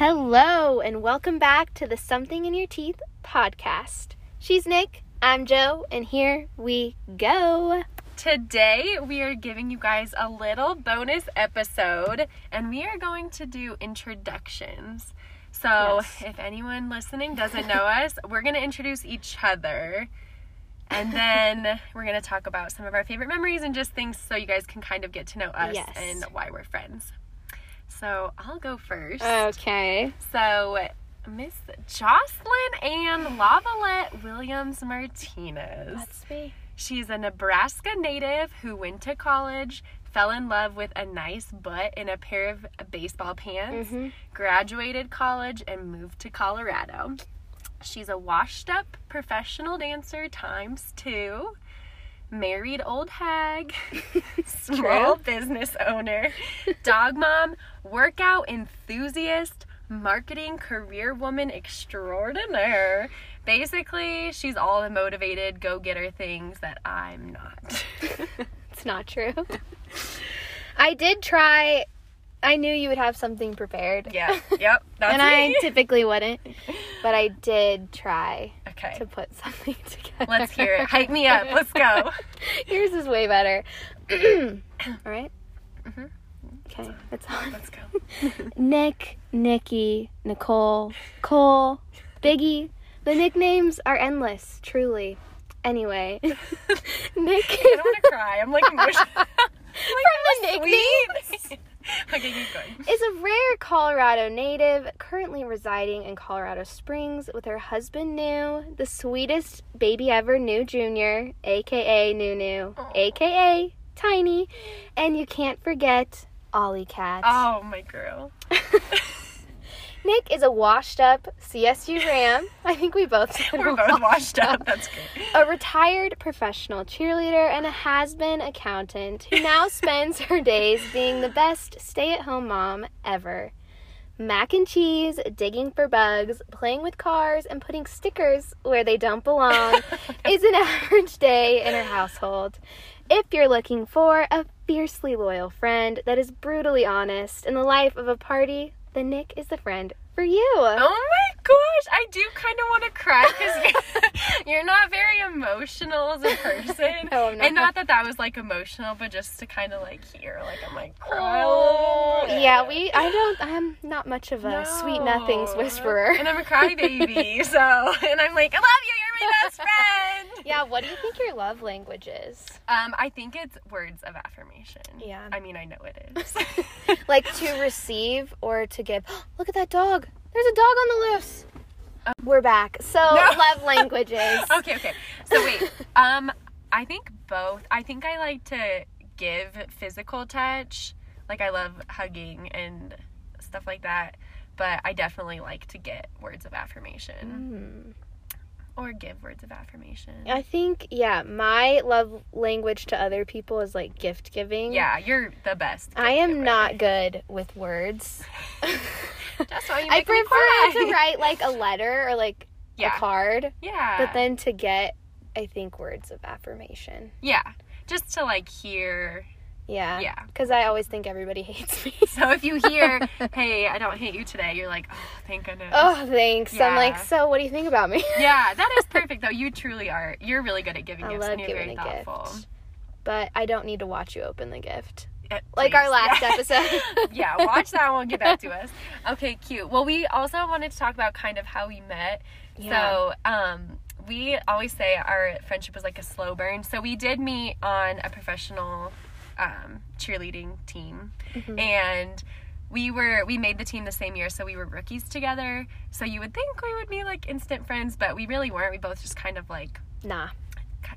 Hello, and welcome back to the Something in Your Teeth podcast. She's Nik, I'm Jo, and here we go. Today, we are giving you guys a little bonus episode, and we are going to do introductions. So, Yes. if anyone listening doesn't know us, we're going to introduce each other. And then we're going to talk about some of our favorite memories and just things so you guys can kind of get to know us Yes. and why we're friends. So, I'll go first. Okay. So, Miss Jocelyn Ann Lavalette Williams Martinez. Let's be. She's a Nebraska native who went to college, fell in love with a nice butt in a pair of baseball pants, Mhm. graduated college, and moved to Colorado. She's a washed up professional dancer times two, married old hag, small business owner, dog mom, workout enthusiast, marketing career woman extraordinaire. Basically, she's all the motivated go getter things that I'm not. It's not true. I did try. I knew you would have something prepared. yeah, yep, that's and I typically wouldn't, but I did try okay, to put something together. let's hear it. Hype me up. Let's go. Yours is way better. All right. Mhm. Okay, it's on. Let's go. Nik, Nikki, Nicole, Cole, Biggie. The nicknames are endless, truly. Anyway, Nik. I don't want to cry. I'm like emotional. From the nicknames. Sweet. okay, keep going. is a rare Colorado native, currently residing in Colorado Springs with her husband New, the sweetest baby ever, New Jr., aka Nunu, Aw. aka Tiny, and you can't forget Ollie Cat. Oh, my girl. Nik is a washed up CSU Ram. I think we both said We're both washed up. That's great. a retired professional cheerleader and a has been accountant who now spends her days being the best stay at home mom ever. Mac and cheese, digging for bugs, playing with cars, and putting stickers where they don't belong is an average day in her household. If you're looking for a fiercely loyal friend that is brutally honest in the life of a party, then Nik is the friend for you. Oh my gosh, I do kind of want to cry because you're, you're not very emotional as a person. No, I'm not. And not that that was like emotional, but just to kind of like hear, like I'm like cry Oh, yeah, we. I don't. I'm not much of a sweet nothings whisperer. And I'm a crybaby, so and I'm like, I love you, you're my best friend. yeah. What do you think your love language is? Um, I think it's words of affirmation. Yeah. I mean, I know it is. Like to receive or to give. Look at that dog. There's a dog on the loose. We're back. So love languages. okay, okay. So wait. Um, I think both. I think I like to give physical touch. Like I love hugging and stuff like that. But I definitely like to get words of affirmation or give words of affirmation. I think yeah. My love language to other people is like gift giving. Yeah, you're the best. I am giver. not good with words. That's why you I prefer to write like a letter or like Yeah. a card, Yeah. but then to get, I think words of affirmation. yeah, just to like hear. Yeah. Yeah. Because I always think everybody hates me. So if you hear, "Hey, I don't hate you today," you're like, "Oh, thank goodness." oh, thanks. I'm like, so what do you think about me? Yeah, that is perfect though. You truly are. You're really good at giving I gifts love and you're giving very a thoughtful. gift. But I don't need to watch you open the gift. Uh, Like our last Yeah. episode. yeah, watch that one. Get back to us. Okay, cute. Well, we also wanted to talk about kind of how we met. Yeah. So, um, we always say our friendship was like a slow burn. So we did meet on a professional um, cheerleading team, Mm-hmm. and we were we made the team the same year. So we were rookies together. So you would think we would be like instant friends, but we really weren't. We both just kind of like Nah.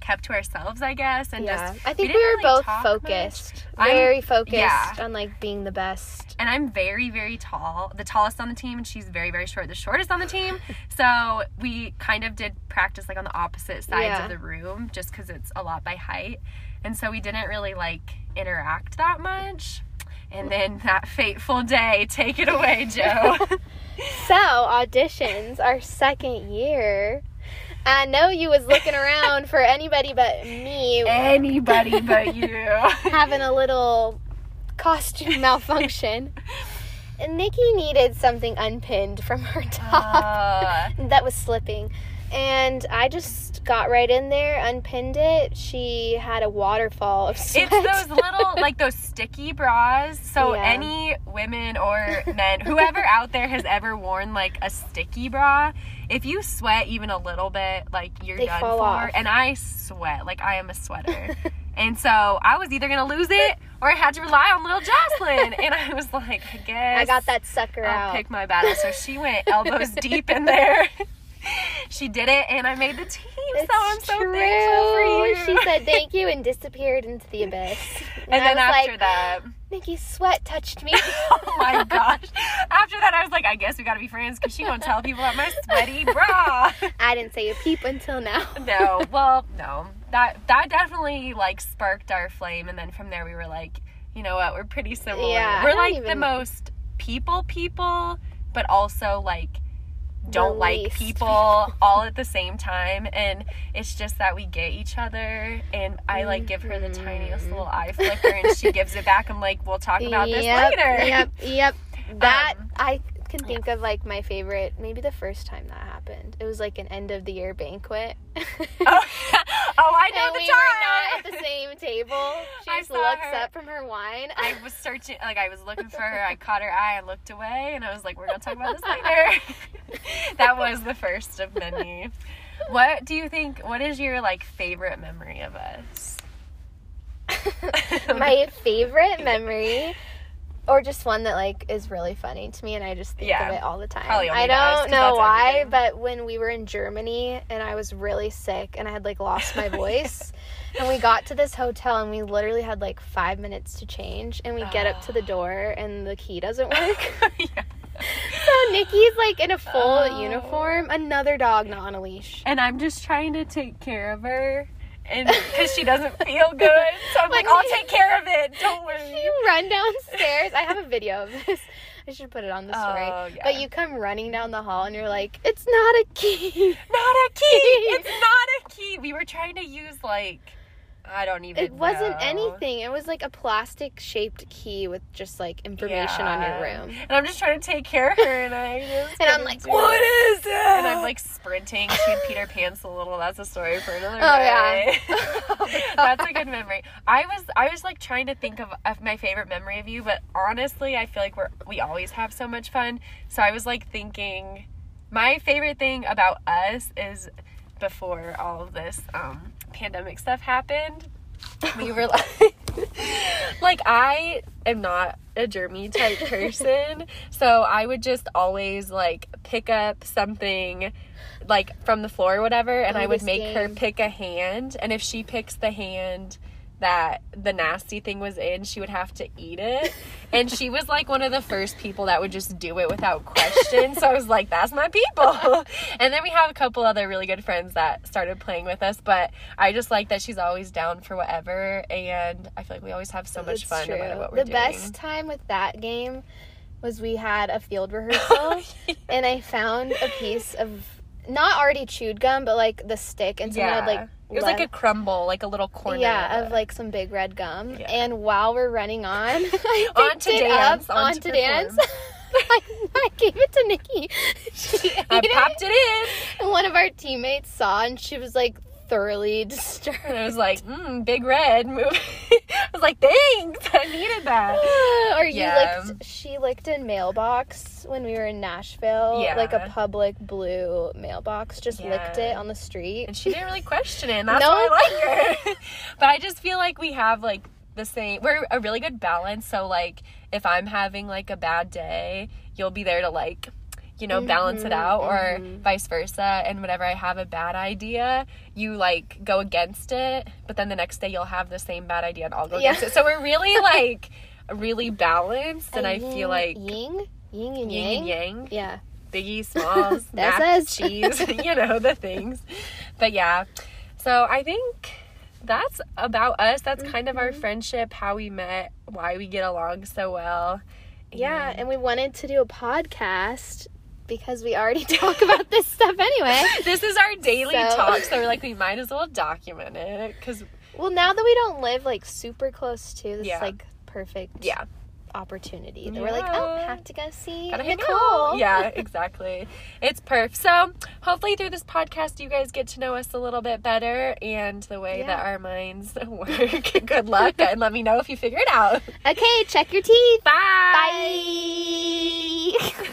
Kept to ourselves, I guess, and Yeah. just I think we, didn't were really both focused. much. I'm- Very focused yeah. on like being the best. and I'm very, very tall, the tallest on the team, and she's very, very short, the shortest on the team. so we kind of did practice like on the opposite sides Yeah. of the room, just because it's a lot by height, and so we didn't really like interact that much. And then that fateful day, take it away, Jo. So auditions, our second year. I know you was looking around for anybody but me Anybody but you. having a little costume malfunction. Nikki needed something unpinned from her top Uh, that was slipping. And I just got right in there, unpinned it. She had a waterfall of sweat. it's those little like those sticky bras. So Yeah. any women or men, whoever out there has ever worn like a sticky bra, if you sweat even a little bit, like you're They done for. off. And I sweat, like I am a sweater. and so I was either gonna lose it or I had to rely on little Jocelyn. and I was like, I guess I got that sucker I'll out. pick my battle. So she went elbows deep in there. She did it, and I made the team. It's so I'm so true. thankful for you. She said thank you and disappeared into the abyss. and I then after like, that, Nikki's sweat touched me. oh my gosh! After that, I was like, I guess we gotta be friends because she gonna tell people about my sweaty bra. I didn't say a peep until now. no, well, no, that that definitely like sparked our flame, and then from there we were like, you know what, we're pretty similar. Yeah, we're like the most people people, but also like don't like people all at the same time and it's just that we get each other and I like give her the tiniest little eye flicker and she gives it back. I'm like, we'll talk about this yep, later. Yep, yep. That Um, I can think of like my favorite, maybe the first time that happened. It was like an end of the year banquet. Oh, oh, I know and the we time. were not at the same table. She I just looks her. up from her wine. I was searching, like I was looking for her. I caught her eye. I looked away, and I was like, "We're gonna talk about this later." that was the first of many. What do you think? What is your like favorite memory of us? my favorite memory or just one that like is really funny to me and I just think Yeah. of it all the time. I don't know why, but when we were in Germany and I was really sick and I had like lost my voice and we got to this hotel and we literally had like 5 minutes to change and we get up to the ah. door and the key doesn't work. yeah. so Nikki's like in a full Oh. uniform, another dog not on a leash. And I'm just trying to take care of her, and because she doesn't feel good, so I'm like, Like- "I'll take care of it. Don't worry." You run downstairs. I have a video of this. I should put it on the story. Oh, yeah. But you come running down the hall and you're like, it's not a key. Not a key. It's not a key. We were trying to use like I don't even. It wasn't know. anything. It was like a plastic shaped key with just like information on your room. And I'm just trying to take care of her, and I And I'm like, what it. is that? And I'm like sprinting. She had Peter Pants a little. That's a story for another Oh, day. yeah. That's a good memory. I was I was like trying to think of, of my favorite memory of you, but honestly, I feel like we're we always have so much fun. So I was like thinking, my favorite thing about us is before all of this um, pandemic stuff happened, we were like, like I am not a germy type person, so I would just always like pick up something like from the floor or whatever, and Oh, I would make her pick a hand, and if she picks the hand that the nasty thing was in, she would have to eat it. And she was like one of the first people that would just do it without question. So I was like, that's my people. And then we have a couple other really good friends that started playing with us, but I just like that she's always down for whatever. And I feel like we always have so much It's fun no matter what we're the doing. best time with that game was we had a field rehearsal oh, and I found a piece of not already chewed gum, but like the stick, and someone had like it was like a crumble, like a little corner. yeah of of like some big red gum. Yeah. And while we're running on, I On to it dance, on on to to dance. I, I gave it to Nikki. She I popped it in. And one of our teammates saw, and she was like thoroughly disturbed. And I was like, mm, big red move. I was like, thanks. I needed that. or you Yeah. licked she licked a mailbox when we were in Nashville. Yeah. Like a public blue mailbox. Just licked it on the street. And she didn't really question it. And that's No. why I like her. but I just feel like we have like the same we're a really good balance. So like if I'm having like a bad day, you'll be there to like you know, balance it out or mhm. vice versa. And whenever I have a bad idea, you like go against it, but then the next day you'll have the same bad idea and I'll go Yeah. against it. So we're really like really balanced and I feel like yin, yin and yin yang. and yang Yeah. biggie, smalls, That's mac, cheese, you know, the things. But yeah, so I think that's about us. That's kind of Mm-hmm. our friendship, how we met, why we get along so well. Yeah, and we wanted to do a podcast because we already talk about this stuff anyway. this is our daily So- talk, so we're like, we might as well document it because, Well, now that we don't live like super close to, this Yeah. is like perfect. yeah, opportunity. They were like, oh, have to go see Gotta Nicole. Yeah, exactly. It's perf. So hopefully through this podcast you guys get to know us a little bit better and the way that our minds work. Good luck and let me know if you figure it out. Okay, check your teeth. Bye. Bye.